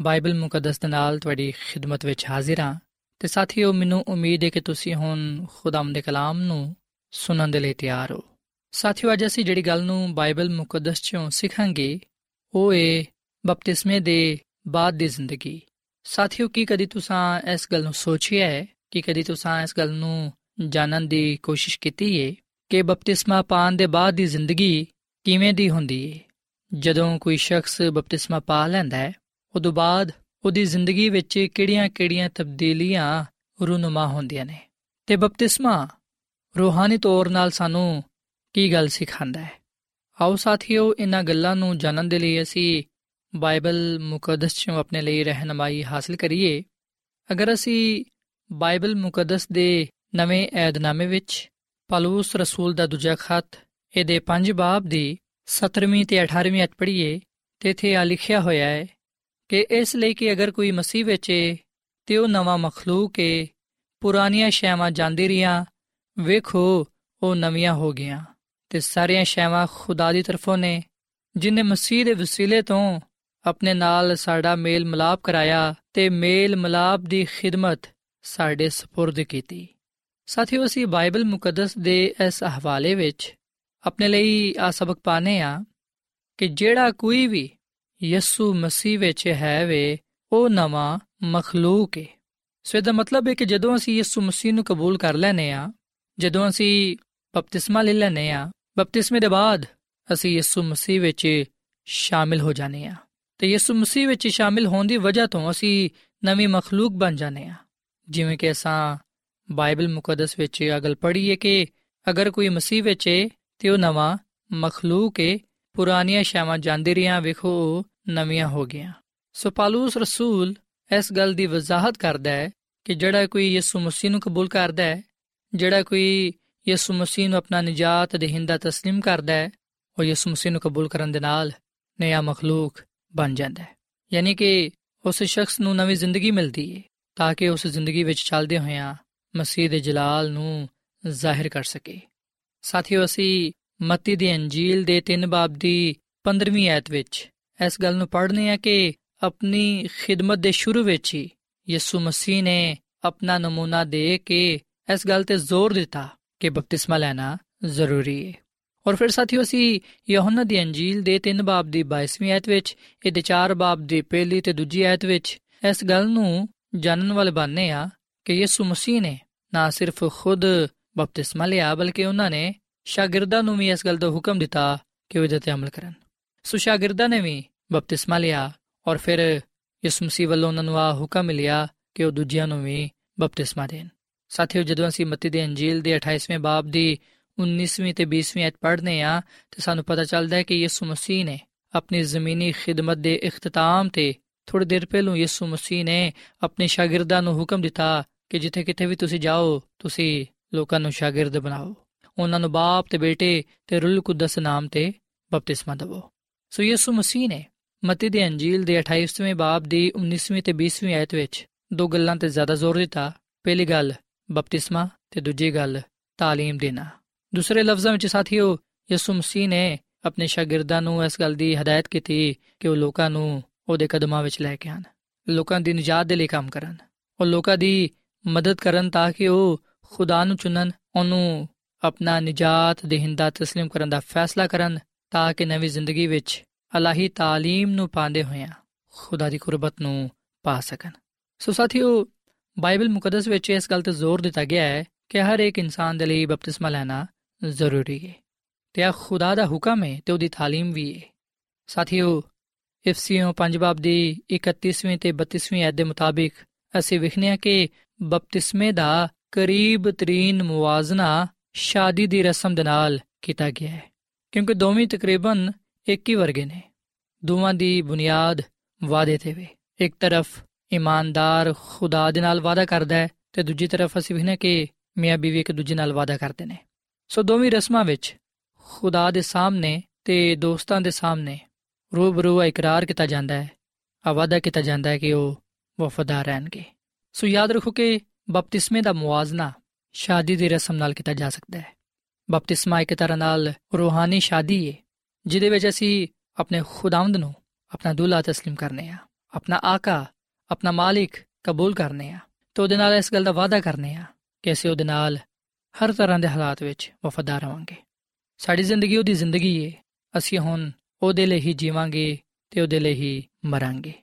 ਬਾਈਬਲ ਮੁਕੱਦਸ ਦੇ ਨਾਲ ਤੁਹਾਡੀ ਖਿਦਮਤ ਵਿੱਚ ਹਾਜ਼ਰ ਹਾਂ। ਤੇ ਸਾਥੀਓ, ਮੈਨੂੰ ਉਮੀਦ ਹੈ ਕਿ ਤੁਸੀਂ ਹੁਣ ਖੁਦਾਮ ਦੇ ਕਲਾਮ ਨੂੰ ਸੁਣਨ ਦੇ ਲਈ ਤਿਆਰ ਹੋ। ਸਾਥੀਓ, ਅੱਜ ਅਸੀਂ ਜਿਹੜੀ ਗੱਲ ਨੂੰ ਬਾਈਬਲ ਮੁਕੱਦਸ ਚੋਂ ਸਿੱਖਾਂਗੇ, ਉਹ ਹੈ ਬਪਤਿਸਮੇ ਦੇ ਬਾਅਦ ਦੀ ਜ਼ਿੰਦਗੀ। ਸਾਥੀਓ, ਕੀ ਕਦੀ ਤੁਸੀਂ ਇਸ ਗੱਲ ਨੂੰ ਸੋਚਿਆ ਹੈ? ਕਿ ਕਦੀ ਤੁਸੀਂ ਇਸ ਗੱਲ ਨੂੰ ਜਾਣਨ ਦੀ ਕੋਸ਼ਿਸ਼ ਕੀਤੀ ਹੈ ਕਿ ਬਪਤਿਸਮਾ ਪਾਣ ਦੇ ਬਾਅਦ ਦੀ ਜ਼ਿੰਦਗੀ ਕਿਵੇਂ ਦੀ ਹੁੰਦੀ ਹੈ ਜਦੋਂ ਕੋਈ ਸ਼ਖਸ ਬਪਤਿਸਮਾ ਪਾ ਲੈਂਦਾ ਹੈ ਉਦੋਂ ਬਾਅਦ ਉਹਦੀ ਜ਼ਿੰਦਗੀ ਵਿੱਚ ਕਿਹੜੀਆਂ-ਕਿਹੜੀਆਂ ਤਬਦੀਲੀਆਂ ਰੂਨਮਾ ਹੁੰਦੀਆਂ ਨੇ? ਤੇ ਬਪਤਿਸਮਾ ਰੂਹਾਨੀ ਤੌਰ 'ਤੇ ਸਾਨੂੰ ਕੀ ਗੱਲ ਸਿਖਾਉਂਦਾ ਹੈ? ਆਓ ਸਾਥੀਓ, ਇਹਨਾਂ ਗੱਲਾਂ ਨੂੰ ਜਾਣਨ ਦੇ ਲਈ ਅਸੀਂ ਬਾਈਬਲ ਮੁਕੱਦਸ ਚੋਂ ਆਪਣੇ ਲਈ ਰਹਿਨਮਾਈ ਹਾਸਲ ਕਰੀਏ। ਅਗਰ ਅਸੀਂ ਬਾਈਬਲ ਮੁਕੱਦਸ ਦੇ ਨਵੇਂ ਏਧਨਾਮੇ ਵਿੱਚ ਪਲੂਸ ਰਸੂਲ ਦਾ ਦੂਜਾ ਖੱਤ ਇਹਦੇ 5 ਬਾਬ ਦੀ 17ਵੀਂ ਤੇ 18ਵੀਂ ਅਧ ਪੜ੍ਹੀਏ, ਤੇ ਇਥੇ ਆ ਲਿਖਿਆ ਹੋਇਆ ਹੈ ਕਿ ਇਸ ਲਈ ਕਿ ਅਗਰ ਕੋਈ ਮਸੀਹ ਵਿੱਚ ਏ ਤੇ ਉਹ ਨਵਾਂ ਮਖਲੂਕ ਏ ਪੁਰਾਣੀਆਂ ਸ਼ੈਵਾਂ ਜਾਂਦੀ ਰੀਆਂ ਵੇਖੋ ਉਹ ਨਵੀਆਂ ਹੋ ਗਈਆਂ ਤੇ ਸਾਰੀਆਂ ਸ਼ੈਵਾਂ ਖੁਦਾ ਦੀ ਤਰਫੋਂ ਨੇ ਜਿਨੇ ਮਸੀਹ ਦੇ ਵਸੀਲੇ ਤੋਂ ਆਪਣੇ ਨਾਲ ਸਾਡਾ ਮੇਲ ਮਲਾਪ ਕਰਾਇਆ ਤੇ ਮੇਲ ਮਲਾਪ ਦੀ ਖਿਦਮਤ ਸਾਡੇ سپرد ਕੀਤੀ ਸਾਥੀਓ ਅਸੀਂ ਬਾਈਬਲ ਮੁਕੱਦਸ ਦੇ ਇਸ ਹਵਾਲੇ ਵਿੱਚ ਆਪਣੇ ਲਈ ਆ ਸਬਕ ਪਾਣੇ ਆ ਕਿ ਜਿਹੜਾ ਕੋਈ ਵੀ ਯਿਸੂ ਮਸੀਹ ਵਿੱਚ ਹੈ ਵੇ, ਉਹ ਨਵਾਂ ਮਖਲੂਕ ਹੈ ਸੋ ਇਹਦਾ ਮਤਲਬ ਹੈ ਕਿ ਜਦੋਂ ਅਸੀਂ ਯਿਸੂ ਮਸੀਹ ਨੂੰ ਕਬੂਲ ਕਰ ਲੈਨੇ ਆ ਜਦੋਂ ਅਸੀਂ ਬਪਤਿਸਮਾ ਲੈ ਲੈਨੇ ਆ ਬਪਤਿਸਮੇ ਦੇ ਬਾਅਦ ਅਸੀਂ ਯਿਸੂ ਮਸੀਹ ਵਿੱਚ ਸ਼ਾਮਿਲ ਹੋ ਜਾਣੇ ਆ ਤੇ ਯਿਸੂ ਮਸੀਹ ਵਿੱਚ ਸ਼ਾਮਿਲ ਹੋਣ ਦੀ ਵਜ੍ਹਾ ਤੋਂ ਅਸੀਂ ਨਵੀਂ ਮਖਲੂਕ ਬਣ ਜਾਣੇ ਆ ਜਿਵੇਂ ਕਿ ਅਸਾਂ ਬਾਈਬਲ ਮੁਕੱਦਸ ਵਿੱਚ ਅਗਲ ਪੜ੍ਹੀਏ ਕਿ ਅਗਰ ਕੋਈ ਮਸੀਹ ਵਿੱਚ ਹੈ ਤੇ ਉਹ ਨਵਾਂ ਮਖਲੂਕ ਹੈ ਪੁਰਾਣੀਆਂ ਸ਼ਾਮਾਂ ਜਾਂਦੇ ਰਹੀਆਂ, ਵੇਖੋ, ਨਵੀਆਂ ਹੋ ਗਈਆਂ। ਸੋ ਪਾਲੂਸ ਰਸੂਲ ਇਸ ਗੱਲ ਦੀ ਵਜ਼ਾਹਤ ਕਰਦਾ ਹੈ ਕਿ ਜਿਹੜਾ ਕੋਈ ਯਿਸੂ ਮਸੀਹ ਨੂੰ ਕਬੂਲ ਕਰਦਾ ਹੈ, ਜਿਹੜਾ ਕੋਈ ਯਿਸੂ ਮਸੀਹ ਨੂੰ ਆਪਣਾ ਨਜਾਤ ਦੇਹਿੰਦਾ تسلیم ਕਰਦਾ ਹੈ, ਉਹ ਯਿਸੂ ਮਸੀਹ ਨੂੰ ਕਬੂਲ ਕਰਨ ਦੇ ਨਾਲ ਨਇਆ ਮਖਲੂਕ ਬਣ ਜਾਂਦਾ ਹੈ। ਯਾਨੀ ਕਿ ਉਸ ਸ਼ਖਸ ਨੂੰ ਨਵੀਂ ਜ਼ਿੰਦਗੀ ਮਿਲਦੀ ਹੈ ਤਾਂ ਕਿ ਉਸ ਜ਼ਿੰਦਗੀ ਵਿੱਚ ਚੱਲਦੇ ਹੋਇਆਂ ਮਸੀਹ ਦੇ ਜਲਾਲ ਨੂੰ ਜ਼ਾਹਿਰ ਕਰ ਸਕੇ। ਸਾਥੀਓ, ਅਸੀਂ ਮੱਤੀ ਦੀ ਅੰਜੀਲ ਦੇ 3 ਬਾਬ ਦੀ 15ਵੀਂ ਆਇਤ ਵਿੱਚ। ਇਸ ਗੱਲ ਨੂੰ ਪੜ੍ਹਨੇ ਆ ਕਿ ਆਪਣੀ ਖਿਦਮਤ ਦੇ ਸ਼ੁਰੂ ਵਿੱਚ ਹੀ ਯਿਸੂ ਮਸੀਹ ਨੇ ਆਪਣਾ ਨਮੂਨਾ ਦੇ ਕੇ ਇਸ ਗੱਲ ਤੇ ਜ਼ੋਰ ਦਿੱਤਾ ਕਿ ਬਪਤਿਸਮਾ ਲੈਣਾ ਜ਼ਰੂਰੀ ਹੈ। ਔਰ ਫਿਰ ਸਾਥੀਓ, ਅਸੀਂ ਯਹੋਨਾ ਦੀ ਅੰਜੀਲ ਦੇ 3 ਬਾਬ ਦੀ 22ਵੀਂ ਆਇਤ ਵਿੱਚ, ਇਹਦੇ 4 ਬਾਬ ਦੀ ਪਹਿਲੀ ਤੇ ਦੂਜੀ ਆਇਤ ਵਿੱਚ ਇਸ ਗੱਲ ਨੂੰ ਜਾਣਨ ਵਾਲੇ ਬਣਨੇ ਆ ਕਿ ਯਿਸੂ ਮਸੀਹ ਨੇ ਨਾ ਸਿਰਫ ਖੁਦ ਬਪਤਿਸਮਾ ਲਿਆ, ਬਲਕਿ ਉਹਨਾਂ ਨੇ ਸ਼ਾਗਿਰਦਾਂ ਨੂੰ ਵੀ ਇਸ ਗੱਲ ਦਾ ਹੁਕਮ ਦਿੱਤਾ ਕਿ ਉਹ ਇਹਦੇ ਤੇ ਅਮਲ ਕਰਨ। ਸੋ ਸ਼ਾਗਿਰਦਾਂ ਨੇ ਵੀ ਬਪਤਿਸਮਾ ਲਿਆ ਔਰ ਫਿਰ ਯਿਸੂ ਮਸੀਹ ਵੱਲੋਂ ਉਹਨਾਂ ਨੂੰ ਆ ਹੁਕਮ ਮਿਲਿਆ ਕਿ ਉਹ ਦੂਜਿਆਂ ਨੂੰ ਵੀ ਬਪਤਿਸਮਾ ਦੇਣ। ਸਾਥੀਓ, ਜਦੋਂ ਅਸੀਂ ਮੱਤੀ ਦੇ ਅੰਜੀਲ ਦੇ 28ਵੇਂ ਬਾਬ ਦੀ 19ਵੀਂ ਤੇ 20ਵੀਂ ਆਇਤ ਪੜ੍ਹਨੇ ਆ ਤੇ ਸਾਨੂੰ ਪਤਾ ਚੱਲਦਾ ਹੈ ਕਿ ਯਿਸੂ ਮਸੀਹ ਨੇ ਆਪਣੀ ਜ਼ਮੀਨੀ ਖਿਦਮਤ ਦੇ ਇਖਤਤਾਮ ਤੇ ਥੋੜੀ ਦੇਰ ਪਹਿਲਾਂ ਯਿਸੂ ਮਸੀਹ ਨੇ ਆਪਣੇ ਸ਼ਾਗਿਰਦਾਂ ਨੂੰ ਹੁਕਮ ਦਿੱਤਾ ਕਿ ਜਿੱਥੇ ਕਿਤੇ ਵੀ ਤੁਸੀਂ ਜਾਓ, ਤੁਸੀਂ ਲੋਕਾਂ ਨੂੰ ਸ਼ਾਗਿਰਦ ਬਣਾਓ। ਉਹਨਾਂ ਨੂੰ ਬਾਪ ਤੇ ਬੇਟੇ ਤੇ ਰੂਲ ਕੁਦਸ ਨਾਮ ਤੇ ਬਪਤਿਸਮਾ ਦਿਵੋ ਸੋ ਯਿਸੂ ਮਸੀਹ ਨੇ ਮਤੀ ਦੇ ਅੰਜੀਲ ਦੇ 28ਵੇਂ ਬਾਬ ਦੀ 19ਵੀਂ ਤੇ 20ਵੀਂ ਆਇਤ ਵਿੱਚ ਦੋ ਗੱਲਾਂ ਤੇ ਜ਼ਿਆਦਾ ਜ਼ੋਰ ਦਿੱਤਾ ਪਹਿਲੀ ਗੱਲ ਬਪਤਿਸਮਾ ਤੇ ਦੂਜੀ ਗੱਲ تعلیم ਦੇਣਾ ਦੂਸਰੇ ਲਫ਼ਜ਼ਾਂ ਵਿੱਚ ਸਾਥੀਓ ਯਿਸੂ ਮਸੀਹ ਨੇ ਆਪਣੇ ਸ਼ਾਗਿਰਦਾਂ ਨੂੰ ਇਸ ਗੱਲ ਦੀ ਹਦਾਇਤ ਕੀਤੀ ਕਿ ਉਹ ਲੋਕਾਂ ਨੂੰ ਉਹਦੇ ਕਦਮਾਂ ਵਿੱਚ ਲੈ ਕੇ ਆਣ ਲੋਕਾਂ ਦੀ ਨਜਾਤ ਦੇ ਲਈ ਕੰਮ ਕਰਨ ਉਹ ਲੋਕਾਂ ਦੀ ਮਦਦ ਕਰਨ ਤਾਂ ਕਿ ਉਹ ਖੁਦਾ ਨੂੰ ਚੁਣਨ ਉਹਨੂੰ ਆਪਣਾ ਨਜਾਤ ਦੇਹਿੰਦਾ تسلیم ਕਰਨ ਦਾ ਫੈਸਲਾ ਕਰਨ ਤਾਂ ਕਿ ਨਵੀਂ ਜ਼ਿੰਦਗੀ ਵਿੱਚ ਅਲਾਹੀ تعلیم ਨੂੰ ਪਾਉਂਦੇ ਹੋਇਆਂ ਖੁਦਾ ਦੀ ਕੁਰਬਤ ਨੂੰ ਪਾ ਸਕਣ ਸੋ ਸਾਥੀਓ ਬਾਈਬਲ ਮੁਕੱਦਸ ਵਿੱਚ ਇਸ ਗੱਲ ਤੇ ਜ਼ੋਰ ਦਿੱਤਾ ਗਿਆ ਹੈ ਕਿ ਹਰ ਇੱਕ ਇਨਸਾਨ ਦੇ ਲਈ ਬਪਤਿਸਮਾ ਲੈਣਾ ਜ਼ਰੂਰੀ ਹੈ ਤੇ ਇਹ ਖੁਦਾ ਦਾ ਹੁਕਮ ਹੈ ਤੇ ਉਹਦੀ تعلیم ਵੀ ਹੈ ਸਾਥੀਓ ਇਫਸੀਓ ਪੰਜ ਬਾਬ ਦੀ 31ਵੀਂ ਤੇ 32ਵੀਂ ਆਇਤ ਦੇ ਮੁਤਾਬਿਕ ਅਸੀਂ ਵਿਖਨੇ ਆ ਕਿ ਬਪਤਿਸਮੇ ਦਾ ਕਰੀਬ ਤਰੀਨ ਮੁਵਾਜ਼ਨਾ ਸ਼ਾਦੀ ਦੀ ਰਸਮ ਦੇ ਨਾਲ ਕੀਤਾ ਗਿਆ ਹੈ, ਕਿਉਂਕਿ ਦੋਵੇਂ ਤਕਰੀਬਨ ਇੱਕ ਹੀ ਵਰਗੇ ਨੇ। ਦੋਵਾਂ ਦੀ ਬੁਨਿਆਦ ਵਾਅਦੇ ਤੇ ਵੇ। ਇੱਕ ਤਰਫ ਇਮਾਨਦਾਰ ਖੁਦਾ ਦੇ ਨਾਲ ਵਾਅਦਾ ਕਰਦਾ ਹੈ ਤੇ ਦੂਜੀ ਤਰਫ ਅਸੀਂ ਵਿਖਨੇ ਕਿ ਮੀਆਂ ਬੀਵੀ ਇੱਕ ਦੂਜੇ ਨਾਲ ਵਾਅਦਾ ਕਰਦੇ ਨੇ। ਸੋ ਦੋਵੇਂ ਰਸਮਾਂ ਵਿੱਚ ਖੁਦਾ ਦੇ ਸਾਹਮਣੇ ਤੇ ਦੋਸਤਾਂ ਦੇ ਸਾਹਮਣੇ ਰੂਬਰੂ ਇਕਰਾਰ ਕੀਤਾ ਜਾਂਦਾ ਹੈ ਆ ਵਾਅਦਾ ਕੀਤਾ ਜਾਂਦਾ ਹੈ ਕਿ ਉਹ ਵਫਾਦਾਰ ਰਹਿਣਗੇ। ਸੋ ਯਾਦ ਰੱਖੋ ਕਿ ਬਪਤਿਸਮੇ ਦਾ ਮੁਆਜ਼ਨਾ ਸ਼ਾਦੀ ਦੀ ਰਸਮ ਨਾਲ ਕੀਤਾ ਜਾ ਸਕਦਾ ਹੈ ਬਪਤਿਸਮਾ ਇੱਕ ਤਰ੍ਹਾਂ ਨਾਲ ਰੂਹਾਨੀ ਸ਼ਾਦੀ ਹੈ ਜਿਹਦੇ ਵਿੱਚ ਅਸੀਂ ਆਪਣੇ ਖੁਦਾਵੰਦ ਨੂੰ ਆਪਣਾ ਦੁੱਲਾ تسلیم ਕਰਨੇ ਆ ਆਪਣਾ ਆਕਾ ਆਪਣਾ ਮਾਲਿਕ ਕਬੂਲ ਕਰਨੇ ਆ ਤੇ ਉਹਦੇ ਨਾਲ ਇਸ ਗੱਲ ਦਾ ਵਾਅਦਾ ਕਰਨੇ ਆ ਕਿ ਅਸੀਂ ਉਹਦੇ ਨਾਲ ਹਰ ਤਰ੍ਹਾਂ ਦੇ ਹਾਲਾਤ ਵਿੱਚ ਵਫਾਦਾਰ ਰਵਾਂਗੇ ਸਾਡੀ ਜ਼ਿੰਦਗੀ ਉਹਦੀ ਜ਼ਿੰਦਗੀ ਹੈ ਅਸੀਂ ਹੁਣ ਉਹਦੇ ਲਈ ਹੀ ਜੀਵਾਂਗੇ ਤੇ ਉਹਦੇ ਲਈ ਹੀ ਮਰਾਂਗੇ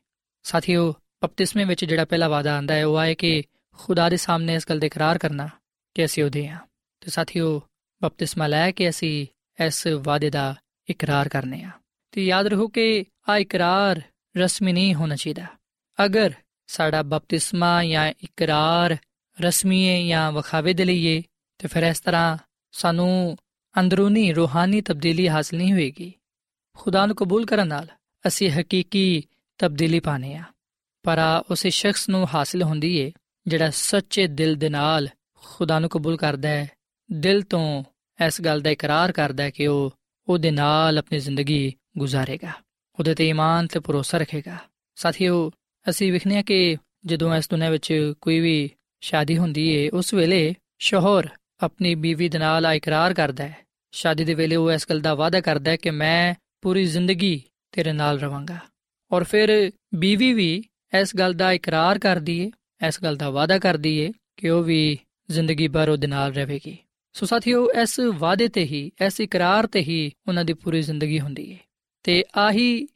ਸਾਥੀਓ ਬਪਤਿਸਮੇ ਵਿੱਚ ਜਿਹੜਾ ਪਹਿਲਾ ਵਾਅਦਾ ਆਂਦਾ ਹੈ ਉਹ ਹੈ ਕਿ ਖੁਦਾ ਦੇ ਸਾਹਮਣੇ ਇਸ ਗੱਲ ਦਾ ਇਕਰਾਰ ਕਰਨਾ ਕਿ ਅਸੀਂ ਉਹਦੇ ਹਾਂ ਤੇ ਸਾਥੀਓ ਬਪਤਿਸਮਾ ਲੈ ਕੇ ਅਸੀਂ ਇਸ ਵਾਅਦੇ ਦਾ ਇਕਰਾਰ ਕਰਨੇ ਆ ਤੇ ਯਾਦ ਰੱਖੋ ਕਿ ਆ ਇਕਰਾਰ ਰਸਮੀ ਨਹੀਂ ਹੋਣਾ ਚਾਹੀਦਾ ਅਗਰ ਸਾਡਾ ਬਪਤਿਸਮਾ ਜਾਂ ਇਕਰਾਰ ਰਸਮੀ ਹੈ ਜਾਂ ਵਖਾਵੇ ਦੇ ਲਈ ਹੈ ਤੇ ਫਿਰ ਇਸ ਤਰ੍ਹਾਂ ਸਾਨੂੰ ਅੰਦਰੂਨੀ ਰੂਹਾਨੀ ਤਬਦੀਲੀ ਹਾਸਲ ਨਹੀਂ ਹੋਏਗੀ ਖੁਦਾ ਨੂੰ ਕਬੂਲ ਕਰਨ ਨਾਲ ਅਸੀਂ ਹਕੀਕੀ ਤਬਦੀਲੀ ਪਾਣੇ ਆ ਪਰ ਉਸੇ ਸ਼ਖਸ ਨੂੰ ਹਾਸਲ ਹੁੰਦੀ ਏ ਜਿਹੜਾ ਸੱਚੇ ਦਿਲ ਦੇ ਨਾਲ ਖੁਦਾ ਨੂੰ ਕਬੂਲ ਕਰਦਾ ਹੈ, ਦਿਲ ਤੋਂ ਇਸ ਗੱਲ ਦਾ ਇਕਰਾਰ ਕਰਦਾ ਹੈ ਕਿ ਉਹ ਉਹਦੇ ਨਾਲ ਆਪਣੀ ਜ਼ਿੰਦਗੀ ਗੁਜ਼ਾਰੇਗਾ, ਉਹਦੇ ਤੇ ਈਮਾਨ ਤੇ ਭਰੋਸਾ ਰੱਖੇਗਾ। ਸਾਥੀਓ, ਅਸੀਂ ਵਿਖਨੇ ਆ ਕਿ ਜਦੋਂ ਇਸ ਦੁਨੀਆਂ ਵਿੱਚ ਕੋਈ ਵੀ ਸ਼ਾਦੀ ਹੁੰਦੀ ਏ, ਉਸ ਵੇਲੇ ਸ਼ੋਹਰ ਆਪਣੀ ਬੀਵੀ ਦੇ ਨਾਲ ਆ ਇਕਰਾਰ ਕਰਦਾ ਹੈ। ਸ਼ਾਦੀ ਦੇ ਵੇਲੇ ਉਹ ਇਸ ਗੱਲ ਦਾ ਵਾਅਦਾ ਕਰਦਾ ਹੈ ਕਿ ਮੈਂ ਪੂਰੀ ਜ਼ਿੰਦਗੀ ਤੇਰੇ ਨਾਲ ਰਵਾਂਗਾ। ਔਰ ਫਿਰ ਬੀਵੀ ਵੀ ਇਸ ਗੱਲ ਦਾ ਇਕਰਾਰ ਕਰਦੀ ਏ, ਇਸ ਗੱਲ ਦਾ ਵਾਅਦਾ ਕਰਦੀ ਏ ਕਿ ਉਹ ਵੀ ਜ਼ਿੰਦਗੀ ਭਰ ਉਹਦੇ ਨਾਲ ਰਹੇਗੀ। ਸੋ ਸਾਥੀਓ, ਇਸ ਵਾਅਦੇ ਤੇ ਹੀ, ਇਸ ਇਕਰਾਰ ਤੇ ਹੀ ਉਹਨਾਂ ਦੀ ਪੂਰੀ ਜ਼ਿੰਦਗੀ ਹੁੰਦੀ ਏ। ਤੇ ਆਹੀ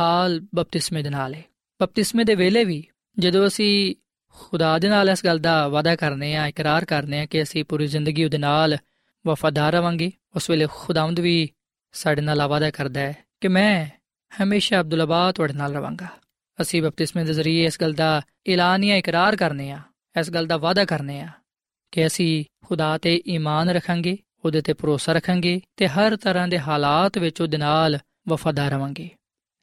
ਹਾਲ ਬਪਤਿਸਮੇ ਦੇ ਨਾਲ ਏ। ਬਪਤਿਸਮੇ ਦੇ ਵੇਲੇ ਵੀ ਜਦੋਂ ਅਸੀਂ ਖੁਦਾ ਦੇ ਨਾਲ ਇਸ ਗੱਲ ਦਾ ਵਾਅਦਾ ਕਰਨੇ ਆ, ਇਕਰਾਰ ਕਰਨੇ ਆ ਕਿ ਅਸੀਂ ਪੂਰੀ ਜ਼ਿੰਦਗੀ ਉਹਦੇ ਨਾਲ ਵਫਾਦਾਰ ਰਵਾਂਗੇ, ਉਸ ਵੇਲੇ ਖੁਦਾਵੰਦ ਵੀ ਸਾਡੇ ਨਾਲ ਵਾਅਦਾ ਕਰਦਾ ਹੈ ਕਿ ਮੈਂ ਹਮੇਸ਼ਾ ਅਬਦੁੱਲਬਾ ਤੁਹਾਡੇ ਨਾਲ ਰਵਾਂਗਾ। ਅਸੀਂ ਬਪਤਿਸਮੇ ਦੇ ਜ਼ਰੀਏ ਇਸ ਗੱਲ ਦਾ ਐਲਾਨੀਆ ਇਕਰਾਰ ਕਰਨੇ ਆ, ਇਸ ਗੱਲ ਦਾ ਵਾਅਦਾ ਕਰਨੇ ਆ। ਕਿ ਅਸੀਂ ਖੁਦਾ ਤੇ ਈਮਾਨ ਰੱਖਾਂਗੇ, ਉਹਦੇ ਤੇ ਭਰੋਸਾ ਰੱਖਾਂਗੇ ਤੇ ਹਰ ਤਰ੍ਹਾਂ ਦੇ ਹਾਲਾਤ ਵਿੱਚ ਉਹਦੇ ਨਾਲ ਵਫਾਦਾਰ ਰਵਾਂਗੇ।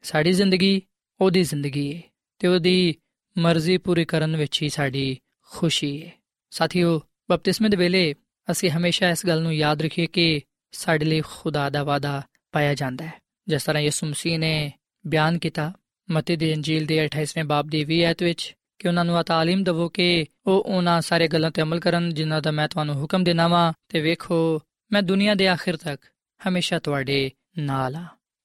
ਸਾਡੀ ਜ਼ਿੰਦਗੀ ਉਹਦੀ ਜ਼ਿੰਦਗੀ ਹੈ ਤੇ ਉਹਦੀ ਮਰਜ਼ੀ ਪੂਰੀ ਕਰਨ ਵਿੱਚ ਹੀ ਸਾਡੀ ਖੁਸ਼ੀ ਹੈ ਸਾਥੀਓ, ਬਪਤਿਸਮੇ ਦੇ ਵੇਲੇ ਅਸੀਂ ਹਮੇਸ਼ਾ ਇਸ ਗੱਲ ਨੂੰ ਯਾਦ ਰੱਖੀਏ ਕਿ ਸਾਡੇ ਲਈ ਖੁਦਾ ਦਾ ਵਾਦਾ ਪਾਇਆ ਜਾਂਦਾ ਹੈ। ਜਿਸ ਤਰ੍ਹਾਂ ਯਿਸੂ ਮਸੀਹ ਨੇ ਬਿਆਨ ਕੀਤਾ, ਮਤੀ ਦੀ ਅੰਜੀਲ ਦੇ 28ਵੇਂ ਬਾਬ ਦੀ 20 ਆਇਤ ਵਿੱਚ ਕਿ ਉਹਨਾਂ ਨੂੰ ਆ ਤਾਲੀਮ ਦਿਵੋ ਕਿ ਉਹ ਉਹਨਾਂ ਸਾਰੇ ਗੱਲਾਂ ਤੇ ਅਮਲ ਕਰਨ ਜਿਨ੍ਹਾਂ ਦਾ ਮੈਂ ਤੁਹਾਨੂੰ ਹੁਕਮ ਦੇਣਾ ਵਾਂ। ਤੇ ਵੇਖੋ, ਮੈਂ ਦੁਨੀਆ ਦੇ ਆਖਿਰ ਤੱਕ ਹਮੇਸ਼ਾ ਤੁਹਾਡੇ ਨਾਲ ਆ।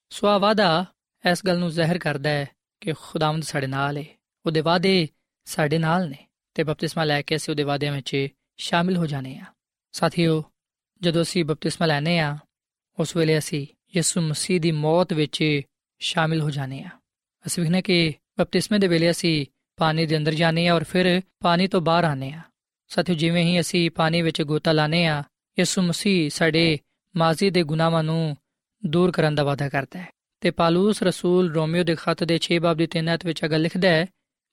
ਸੋ ਆ ਵਾਦਾ ਇਸ ਗੱਲ ਨੂੰ ਜ਼ਾਹਿਰ ਕਰਦਾ ਹੈ ਕਿ ਖੁਦਾਵੰਦ ਸਾਡੇ ਨਾਲ ਹੈ ਉਹਦੇ ਵਾਅਦੇ ਸਾਡੇ ਨਾਲ ਨੇ ਤੇ ਬਪਤਿਸਮਾ ਲੈ ਕੇ ਅਸੀਂ ਉਹਦੇ ਵਾਅਦਿਆਂ ਵਿੱਚ ਸ਼ਾਮਿਲ ਹੋ ਜਾਣੇ ਆ। ਸਾਥੀਓ, ਜਦੋਂ ਅਸੀਂ ਬਪਤਿਸਮਾ ਲੈਨੇ ਆ, ਉਸ ਵੇਲੇ ਅਸੀਂ ਯਿਸੂ ਮਸੀਹ ਦੀ ਮੌਤ ਵਿੱਚ ਸ਼ਾਮਿਲ ਹੋ ਜਾਣੇ ਆ। ਅਸੀਂ ਵੇਖਨੇ ਕਿ ਬਪਤਿਸਮੇ ਦੇ ਵੇਲੇ ਅਸੀਂ ਪਾਣੀ ਦੇ ਅੰਦਰ ਜਾਣੇ ਆ ਔਰ ਫਿਰ ਪਾਣੀ ਤੋਂ ਬਾਹਰ ਆਨੇ ਆ ਸਾਥੀਓ, ਜਿਵੇਂ ਹੀ ਅਸੀਂ ਪਾਣੀ ਵਿੱਚ ਗੋਤਾ ਲਾਣੇ ਆ ਯਿਸੂ ਮਸੀਹ ਸਾਡੇ ਮਾਜ਼ੀ ਦੇ ਗੁਨਾਹਾਂ ਨੂੰ ਦੂਰ ਕਰਨ ਦਾ ਵਾਅਦਾ ਕਰਦਾ ਹੈ। ਤੇ ਪਾਲੂਸ ਰਸੂਲ ਰੋਮੀਓ ਦੇ ਖੱਤ ਦੇ 6 ਬਾਬ ਦੀ 3 ਅਧ ਵਿੱਚ ਅਗਰ ਲਿਖਦਾ ਹੈ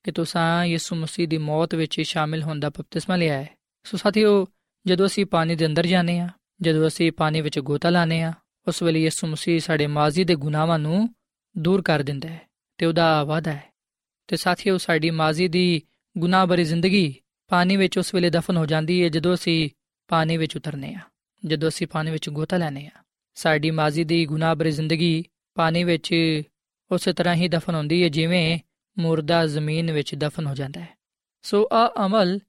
ਕਿ ਤੁਸੀਂ ਯਿਸੂ ਮਸੀਹ ਦੀ ਮੌਤ ਵਿੱਚ ਸ਼ਾਮਿਲ ਹੋਣ ਦਾ ਬਪਤਿਸਮਾ ਲਿਆ ਹੈ। ਸੋ ਸਾਥੀਓ, ਜਦੋਂ ਅਸੀਂ ਪਾਣੀ ਦੇ ਅੰਦਰ ਜਾਂਦੇ ਆ ਜਦੋਂ ਅਸੀਂ ਪਾਣੀ ਵਿੱਚ ਗੋਤਾ ਲਾਣੇ ਆ ਉਸ ਵੇਲੇ ਯਿਸੂ ਮਸੀਹ ਸਾਡੇ ਮਾਜ਼ੀ ਦੇ ਗੁਨਾਹਾਂ ਨੂੰ ਦੂਰ ਕਰ ਦਿੰਦਾ ਹੈ ਤੇ ਉਹਦਾ ਵਾਅਦਾ ਹੈ ਤੇ ਸਾਥੀਓ, ਸਾਡੀ ਮਾਜ਼ੀ ਦੀ ਗੁਨਾਹ ਭਰੀ ਜ਼ਿੰਦਗੀ ਪਾਣੀ ਵਿੱਚ ਉਸ ਵੇਲੇ ਦਫਨ ਹੋ ਜਾਂਦੀ ਹੈ ਜਦੋਂ ਅਸੀਂ ਪਾਣੀ ਵਿੱਚ ਉਤਰਨੇ ਆ, ਜਦੋਂ ਅਸੀਂ ਪਾਣੀ ਵਿੱਚ ਗੋਤਾ ਲੈਨੇ ਆ। ਸਾਡੀ ਮਾਜ਼ੀ ਦੀ ਗੁਨਾਹ ਭਰੀ ਜ਼ਿੰਦਗੀ ਪਾਣੀ ਵਿੱਚ ਉਸੇ ਤਰ੍ਹਾਂ ਹੀ ਦਫਨ ਹੁੰਦੀ ਹੈ ਜਿਵੇਂ ਮੁਰਦਾ ਜ਼ਮੀਨ ਵਿੱਚ ਦਫਨ ਹੋ ਜਾਂਦਾ ਹੈ ਸੋ ਆ ਅਮਲ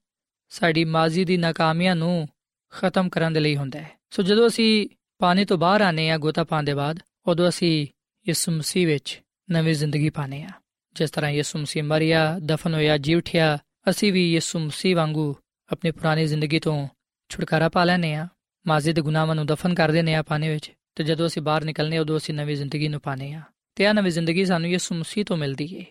ਸਾਡੀ ਮਾਜ਼ੀ ਦੀ ਨਾਕਾਮੀਆਂ ਨੂੰ ਖਤਮ ਕਰਨ ਦੇ ਲਈ ਹੁੰਦਾ ਹੈ ਸੋ ਜਦੋਂ ਅਸੀਂ ਪਾਣੀ ਤੋਂ ਬਾਹਰ ਆਨੇ ਆ, ਗੋਤਾ ਪਾਣ ਦੇ ਬਾਅਦ, ਉਦੋਂ ਅਸੀਂ ਯਿਸੂ ਮਸੀਹ ਵਿੱਚ ਨਵੀਂ ਜ਼ਿੰਦਗੀ ਪਾਣੇ ਆ। ਜਿਸ ਤਰ੍ਹਾਂ ਯਿਸੂ ਮਸੀਹ ਮਰਿਆ, ਦਫਨ ਹੋਇਆ ਜੀ ਉਠਿਆ ਅਸੀਂ ਵੀ ਯਿਸੂ ਮਸੀਹ ਵਾਂਗੂ ਆਪਣੀ ਪੁਰਾਣੀ ਜ਼ਿੰਦਗੀ ਤੋਂ ਛੁਟਕਾਰਾ ਪਾ ਲੈਨੇ ਆ ਮਾਜ਼ੀ ਦੇ ਗੁਨਾਹਾਂ ਨੂੰ ਦਫਨ ਕਰ ਦਿੰਨੇ ਆ ਪਾਣੀ ਵਿੱਚ ਤੇ ਜਦੋਂ ਅਸੀਂ ਬਾਹਰ ਨਿਕਲਨੇ ਉਦੋਂ ਅਸੀਂ ਨਵੀਂ ਜ਼ਿੰਦਗੀ ਨੂੰ ਪਾਣੇ ਆ ਤੇ ਆ ਨਵੀਂ ਜ਼ਿੰਦਗੀ ਸਾਨੂੰ ਯਿਸੂ ਮਸੀਹ ਤੋਂ ਮਿਲਦੀ ਏ।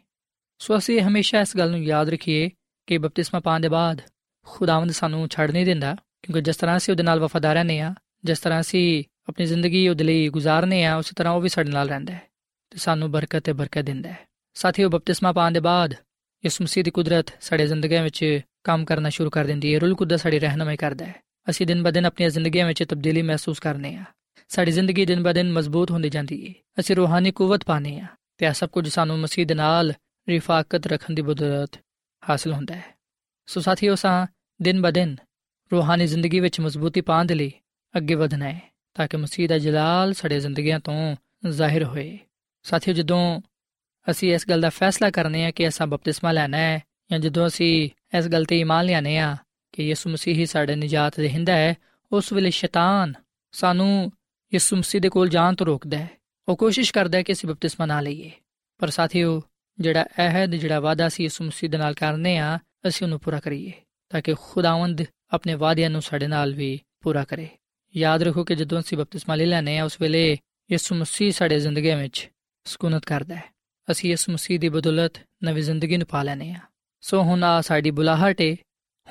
ਸੋ ਅਸੀਂ ਹਮੇਸ਼ਾ ਇਸ ਗੱਲ ਨੂੰ ਯਾਦ ਰੱਖੀਏ ਕਿ ਬਪਤਿਸਮਾ ਪਾਣ ਦੇ ਬਾਅਦ ਖੁਦਾਵੰਦ ਸਾਨੂੰ ਛੱਡ ਨਹੀਂ ਦਿੰਦਾ, ਕਿਉਂਕਿ ਜਿਸ ਤਰ੍ਹਾਂ ਅਸੀਂ ਉਹਦੇ ਨਾਲ ਵਫਾਦਾਰ ਰਹਨੇ ਆ ਜਿਸ ਤਰ੍ਹਾਂ ਅਸੀਂ ਆਪਣੀ ਜ਼ਿੰਦਗੀ ਉਹਦੇ ਲਈ ਗੁਜ਼ਾਰਨੇ ਆ ਉਸੇ ਤਰ੍ਹਾਂ ਉਹ ਵੀ ਸਾਡੇ ਨਾਲ ਰਹਿੰਦਾ ਹੈ ਤੇ ਸਾਨੂੰ ਬਰਕਤ ਤੇ ਬਰਕਤ ਦਿੰਦਾ ਹੈ। ਸਾਥੀਓ, ਬਪਤਿਸਮਾ ਪਾਣ ਦੇ ਬਾਅਦ ਯਿਸੂ ਮਸੀਹ ਦੀ ਕੁਦਰਤ ਸਾਡੇ ਜ਼ਿੰਦਗੀਆਂ ਵਿੱਚ ਕੰਮ ਕਰਨਾ ਸ਼ੁਰੂ ਕਰ ਦਿੰਦੀ ਹੈ। ਰੂਲ ਕੁਦਰਤ ਸਾਡੀ ਰਹਿਨਮਾਈ ਕਰਦਾ ਹੈ। ਅਸੀਂ ਦਿਨ ਬਦਨ ਆਪਣੀਆਂ ਜ਼ਿੰਦਗੀਆਂ ਵਿੱਚ ਤਬਦੀਲੀ ਮਹਿਸੂਸ ਕਰਨੇ ਆ ਸਾਡੀ ਜ਼ਿੰਦਗੀ ਦਿਨ ਬਦਨ ਮਜ਼ਬੂਤ ਹੁੰਦੀ ਜਾਂਦੀ ਹੈ। ਅਸੀਂ ਰੂਹਾਨੀ ਕੂਵਤ ਪਾਣੇ ਆ ਤੇ ਇਹ ਸਭ ਕੁਝ ਸਾਨੂੰ ਮਸੀਹ ਦੇ ਨਾਲ ਰਿਫਾਕਤ ਰੱਖਣ ਦੀ ਬਦੌਲਤ ਹਾਸਲ ਹੁੰਦਾ ਹੈ। ਸੋ ਸਾਥੀਓ ਸਾਂ ਦਿਨ ਬਦਨ ਰੂਹਾਨੀ ਜ਼ਿੰਦਗੀ ਵਿੱਚ ਮਜ਼ਬੂਤੀ ਪਾਉਣ ਦੇ ਲਈ ਅੱਗੇ ਵਧਣਾ ਹੈ, ਤਾਂ ਕਿ ਮਸੀਹ ਦਾ ਜਲਾਲ ਸਾਡੇ ਜ਼ਿੰਦਗੀਆਂ ਤੋਂ ਜ਼ਾਹਿਰ ਹੋਏ। ਸਾਥੀਓ, ਜਦੋਂ ਅਸੀਂ ਇਸ ਗੱਲ ਦਾ ਫੈਸਲਾ ਕਰਨੇ ਆ ਕਿ ਅਸਾਂ ਬਪਤਿਸਮਾ ਲੈਣਾ ਹੈ ਜਾਂ ਜਦੋਂ ਅਸੀਂ ਇਸ ਗੱਲ ਤੇ ਈਮਾਨ ਲਿਆਨੇ ਆ ਕਿ ਯਿਸੂ ਮਸੀਹ ਹੀ ਸਾਡੇ ਨਜਾਤ ਦੇਹਿੰਦਾ ਹੈ, ਉਸ ਵੇਲੇ ਸ਼ੈਤਾਨ ਸਾਨੂੰ ਯਿਸੂ ਮਸੀਹ ਦੇ ਕੋਲ ਜਾਣ ਤੋਂ ਰੋਕਦਾ ਹੈ। ਉਹ ਕੋਸ਼ਿਸ਼ ਕਰਦਾ ਹੈ ਕਿ ਅਸੀਂ ਬਪਤਿਸਮਾ ਨਾ ਲਈਏ। ਪਰ ਸਾਥੀਓ, ਜਿਹੜਾ ਅਹਿਦ, ਜਿਹੜਾ ਵਾਅਦਾ ਸੀ ਯਿਸੂ ਮਸੀਹ ਦੇ ਨਾਲ ਕਰਨੇ ਆ ਅਸੀਂ ਉਹਨੂੰ ਪੂਰਾ ਕਰੀਏ ਤਾਂ ਕਿ ਖੁਦਾਵੰਦ ਆਪਣੇ ਵਾਅਦਿਆਂ ਨੂੰ ਸਾਡੇ ਨਾਲ ਵੀ ਪੂਰਾ ਕਰੇ। ਯਾਦ ਰੱਖੋ ਕਿ ਜਦੋਂ ਅਸੀਂ ਬਪਤਿਸਮਾ ਲੈ ਲੈਨੇ ਆ ਉਸ ਵੇਲੇ ਯਿਸੂ ਮਸੀਹ ਸਾਡੇ ਜ਼ਿੰਦਗੀ ਵਿੱਚ ਸਕੂਨਤ ਕਰਦਾ ਹੈ। ਅਸੀਂ ਇਸ ਮਸੀਹ ਦੀ ਬਦੌਲਤ ਨਵੀਂ ਜ਼ਿੰਦਗੀ ਨੂੰ ਪਾ ਲੈਨੇ ਆ ਸੋ ਹੁਣ ਆ ਸਾਡੀ ਬੁਲਾਹਟ ਹੈ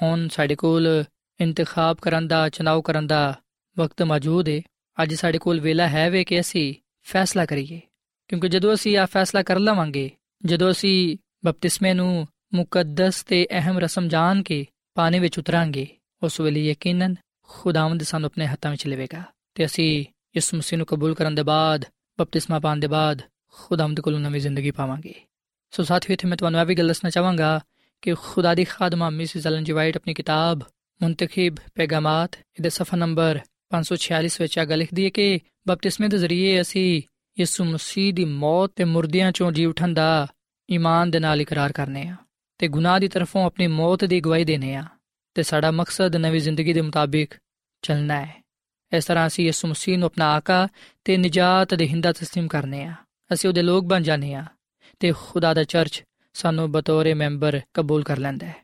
ਹੁਣ ਸਾਡੇ ਕੋਲ ਇੰਤਖਾਬ ਕਰਨ ਦਾ ਚੁਣਾਵ ਕਰਨ ਦਾ ਵਕਤ ਮੌਜੂਦ ਹੈ ਅੱਜ ਸਾਡੇ ਕੋਲ ਵੇਲਾ ਹੈ ਵੇ ਕਿ ਅਸੀਂ ਫੈਸਲਾ ਕਰੀਏ। ਕਿਉਂਕਿ ਜਦੋਂ ਅਸੀਂ ਆ ਫੈਸਲਾ ਕਰ ਲਵਾਂਗੇ, ਜਦੋਂ ਅਸੀਂ ਬਪਤਿਸਮੇ ਨੂੰ ਮੁਕੱਦਸ ਤੇ ਅਹਿਮ ਰਸਮ ਜਾਣ ਕੇ ਪਾਣੀ ਵਿੱਚ ਉਤਰਾਂਗੇ, ਉਸ ਵੇਲੇ ਯਕੀਨਨ ਖੁਦਾਵੰਦ ਸਾਨੂੰ ਆਪਣੇ ਹੱਥਾਂ ਵਿੱਚ ਲਵੇਗਾ। ਤੇ ਅਸੀਂ ਇਸ ਮਸੀਹ ਨੂੰ ਕਬੂਲ ਕਰਨ ਦੇ ਬਾਅਦ, ਬਪਤਿਸਮਾ ਪਾਣ ਦੇ ਬਾਅਦ ਖੁਦਾਵੰਦ ਕੋਲੋਂ ਨਵੀਂ ਜ਼ਿੰਦਗੀ ਪਾਵਾਂਗੇ ਸੋ ਸਾਥੀਓ ਇੱਥੇ ਮੈਂ ਤੁਹਾਨੂੰ ਇਹ ਵੀ ਗੱਲ ਦੱਸਣਾ ਚਾਹਾਂਗਾ ਕਿ ਖੁਦਾ ਦੀ ਖਾਦਮਾ ਮਿਸਿਸ ਐਲਨ ਜੀ ਵਾਈਟ ਆਪਣੀ ਕਿਤਾਬ ਮੁੰਤਖਬ ਪੈਗਾਮਾਤ ਇਹਦੇ ਸਫਾ ਨੰਬਰ 546 ਵਿੱਚ ਆ ਗੱਲ ਲਿਖਦੀ ਹੈ ਕਿ ਬਪਤਿਸਮੇ ਦੇ ਜ਼ਰੀਏ ਅਸੀਂ ਯਿਸੂ ਮਸੀਹ ਦੀ ਮੌਤ ਤੇ ਮੁਰਦਿਆਂ ਚੋਂ ਜੀ ਉਠਣ ਦਾ ਈਮਾਨ ਦੇ ਨਾਲ ਇਕਰਾਰ ਕਰਨੇ ਆ ਤੇ ਗੁਨਾਹ ਦੀ ਤਰਫੋਂ ਆਪਣੀ ਮੌਤ ਦੀ ਗਵਾਹੀ ਦੇਣੇ ਆ ਤੇ ਸਾਡਾ ਮਕਸਦ ਨਵੀਂ ਜ਼ਿੰਦਗੀ ਦੇ ਮੁਤਾਬਿਕ ਚੱਲਣਾ ਹੈ ਇਸ ਤਰ੍ਹਾਂ ਅਸੀਂ ਯਿਸੂ ਮਸੀਹ ਨੂੰ ਆਪਣਾ ਆਕਾ ਤੇ ਨਜਾਤ ਦੇ ਹਿੰਦਾ تسلیم ਕਰਨੇ ਆ ਅਸੀਂ ਉਹਦੇ ਲੋਕ ਬਣ ਜਾਣੇ ਆ ਤੇ ਖੁਦਾ ਦਾ ਚਰਚ ਸਾਨੂੰ ਬਤੌਰੇ ਮੈਂਬਰ ਕਬੂਲ ਕਰ ਲੈਂਦਾ ਹੈ।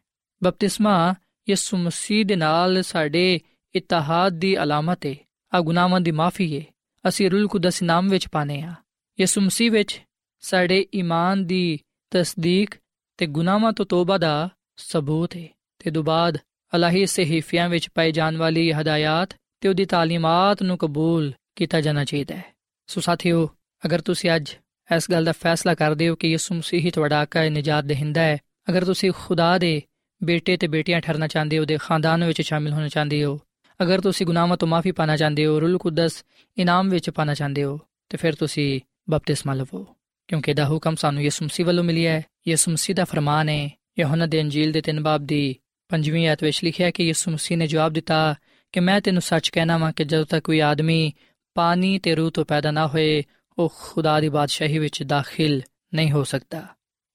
ਬਪਤਿਸਮਾ ਯਿਸੂ ਮਸੀਹ ਦੇ ਨਾਲ ਸਾਡੇ ਇਤਿਹਾਦ ਦੀ ਅਲਾਮਤ ਹੈ ਆ ਗੁਨਾਹਾਂ ਦੀ ਮਾਫੀ ਹੈ ਅਸੀਂ ਰੂਲ ਕੁਦਸ ਨਾਮ ਵਿੱਚ ਪਾਣੇ ਆ ਯਿਸੂ ਮਸੀਹ ਵਿੱਚ ਸਾਡੇ ਈਮਾਨ ਦੀ ਤਸਦੀਕ ਤੇ ਗੁਨਾਹਾਂ ਤੋਂ ਤੋਬਾ ਦਾ ਸਬੂਤ ਹੈ ਤੇ ਦੁਬਾਦ ਅਲਾਹੀ ਸਹੀਫਿਆਂ ਵਿੱਚ ਪਾਈ ਜਾਣ ਵਾਲੀ ਹਦਾਇਤ ਤੇ ਉਹਦੀ ਤਾਲੀਮਾਤ ਨੂੰ ਕਬੂਲ ਕੀਤਾ ਜਾਣਾ ਚਾਹੀਦਾ ਹੈ। ਸੋ ਸਾਥੀਓ ਅਗਰ ਤੁਸੀਂ ਅੱਜ ਇਸ ਗੱਲ ਦਾ ਫੈਸਲਾ ਕਰਦੇ ਹੋ ਕਿ ਯਿਸੂ ਮਸੀਹ ਹੀ ਤੁਹਾਡਾ ਆਕਾ ਹੈ, ਨਜਾਤ ਦੇਹਿੰਦਾ ਹੈ, ਅਗਰ ਤੁਸੀਂ ਖੁਦਾ ਦੇ ਬੇਟੇ ਤੇ ਬੇਟੀਆਂ ਠਹਿਰਨਾ ਚਾਹੁੰਦੇ ਹੋ, ਦੇ ਖਾਨਦਾਨ ਵਿੱਚ ਸ਼ਾਮਿਲ ਹੋਣਾ ਚਾਹੁੰਦੇ ਹੋ, ਅਗਰ ਤੁਸੀਂ ਗੁਨਾਹਾਂ ਤੋਂ ਮਾਫੀ ਪਾਣਾ ਚਾਹੁੰਦੇ ਹੋ ਰੂਲ ਕੁਦਸ ਇਨਾਮ ਵਿੱਚ ਪਾਣਾ ਚਾਹੁੰਦੇ ਹੋ, ਤੇ ਫਿਰ ਤੁਸੀਂ ਬਪਤਿਸਮਾ ਲਵੋ, ਕਿਉਂਕਿ ਦਾ ਹੁਕਮ ਸਾਨੂੰ ਯਿਸੂ ਮਸੀਹ ਵੱਲੋਂ ਮਿਲਿਆ ਹੈ। ਯਿਸੂ ਮਸੀਹ ਦਾ ਫਰਮਾਨ ਹੈ, ਯਹੋਨਾ ਦੇ ਅੰਜੀਲ ਦੇ 3 ਬਾਬ ਦੀ 5ਵੀਂ ਆਇਤ ਵਿੱਚ ਲਿਖਿਆ ਹੈ ਕਿ ਯਿਸੂ ਮਸੀਹ ਨੇ ਜਵਾਬ ਦਿੱਤਾ ਕਿ ਮੈਂ ਤੈਨੂੰ ਸੱਚ ਕਹਿਣਾ ਵਾਂ ਕਿ ਜਦੋਂ ਤੱਕ ਕੋਈ ਆਦਮੀ ਪਾਣੀ ਤੇ ਰੂਹ ਤੋਂ ਪੈਦਾ ਨਾ ਹੋਏ ਉਹ ਖੁਦਾ ਦੀ ਬਾਦਸ਼ਾਹੀ ਵਿੱਚ ਦਾਖਲ ਨਹੀਂ ਹੋ ਸਕਦਾ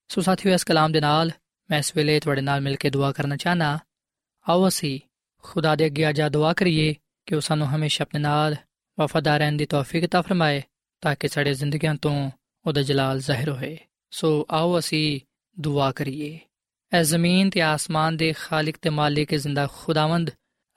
ਸੋ ਸਾਥੀਓ ਇਸ ਕਲਾਮ ਦੇ ਨਾਲ ਮੈਂ ਇਸ ਵੇਲੇ ਤੁਹਾਡੇ ਨਾਲ ਮਿਲ ਕੇ ਦੁਆ ਕਰਨਾ ਚਾਹਨਾ ਆਓ ਅਸੀਂ ਖੁਦਾ ਦੇ ਅੱਗੇ ਆਜਾ ਦੁਆ ਕਰੀਏ ਕਿ ਉਹ ਸਾਨੂੰ ਹਮੇਸ਼ਾ ਆਪਣੇ ਨਾਲ ਵਫਾਦਾਰ ਰਹਿਣ ਦੀ ਤੌਫੀਕ عطا ਫਰਮਾਏ ਤਾਂ ਕਿ ਸਾਡੇ ਜ਼ਿੰਦਗੀਆਂ ਤੋਂ ਉਹਦਾ ਜਲਾਲ ਜ਼ਾਹਿਰ ਹੋਏ ਸੋ ਆਓ ਅਸੀਂ ਦੁਆ ਕਰੀਏ ਐ ਜ਼ਮੀਨ ਤੇ ਆਸਮਾਨ ਦੇ ਖਾਲਕ ਤੇ ਮਾਲਿਕ ਜ਼ਿੰਦਾ ਖੁਦਾਵੰਦ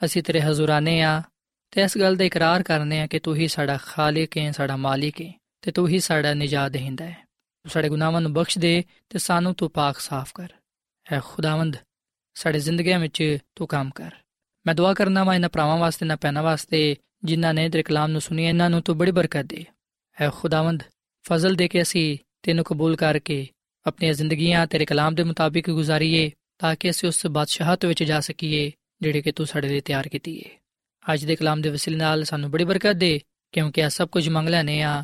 ਅਸੀਂ ਤੇਰੇ ਹਜ਼ੂਰਾਨੇ ਆ ਤੇ ਇਸ ਗੱਲ ਦਾ ਇਕਰਾਰ ਕਰਨੇ ਆ ਕਿ ਤੂੰ ਹੀ ਸਾਡਾ ਖਾਲਕ ਹੈ ਸਾਡਾ ਮਾਲਿਕ ਹੈ ਤੇ ਤੂੰ ਹੀ ਸਾਡਾ ਨਿਜਾਤ ਦੇਹਿੰਦਾ ਹੈ। ਤੂੰ ਸਾਡੇ ਗੁਨਾਹਾਂ ਨੂੰ ਬਖਸ਼ ਦੇ ਤੇ ਸਾਨੂੰ ਤੂੰ ਪਾਕ ਸਾਫ਼ ਕਰ। ਐ ਖੁਦਾਵੰਦ, ਸਾਡੇ ਜ਼ਿੰਦਗੀਆਂ ਵਿੱਚ ਤੂੰ ਕੰਮ ਕਰ। ਮੈਂ ਦੁਆ ਕਰਨਾ ਵਾ ਇਹਨਾਂ ਭਰਾਵਾਂ ਵਾਸਤੇ ਨਾ ਪੈਣਾ ਵਾਸਤੇ, ਜਿਨ੍ਹਾਂ ਨੇ ਤੇਰੇ ਕਲਾਮ ਨੂੰ ਸੁਣੀ ਇਹਨਾਂ ਨੂੰ ਤੂੰ ਬੜੀ ਬਰਕਤ ਦੇ। ਐ ਖੁਦਾਵੰਦ, ਫਜ਼ਲ ਦੇ ਕੇ ਅਸੀਂ ਤੈਨੂੰ ਕਬੂਲ ਕਰਕੇ ਆਪਣੀਆਂ ਜ਼ਿੰਦਗੀਆਂ ਤੇਰੇ ਕਲਾਮ ਦੇ ਮੁਤਾਬਿਕ ਗੁਜ਼ਾਰੀਏ, ਤਾਂ ਕਿ ਅਸੀਂ ਉਸ ਬਾਦਸ਼ਾਹਤ ਵਿੱਚ ਜਾ ਸਕੀਏ, ਜਿਹੜੀ ਕਿ ਤੂੰ ਸਾਡੇ ਲਈ ਤਿਆਰ ਕੀਤੀ ਹੈ ਅੱਜ ਦੇ ਕਲਾਮ ਦੇ ਵਸੀਲੇ ਨਾਲ ਸਾਨੂੰ ਬੜੀ ਬਰਕਤ ਦੇ, ਕਿਉਂਕਿ ਇਹ ਸਭ ਕੁਝ ਮੰਗ ਲੈਨੇ ਆ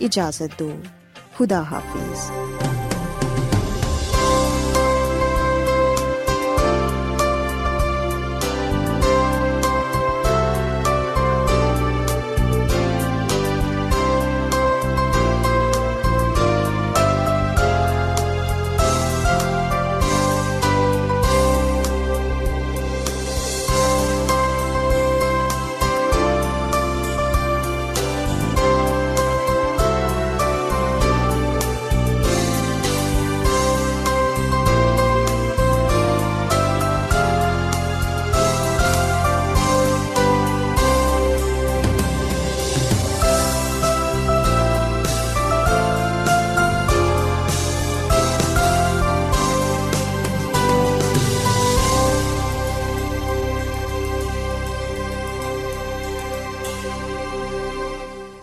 ਇਜਾਜ਼ਤ ਦਿਓ। ਖੁਦਾ ਹਾਫਿਜ਼।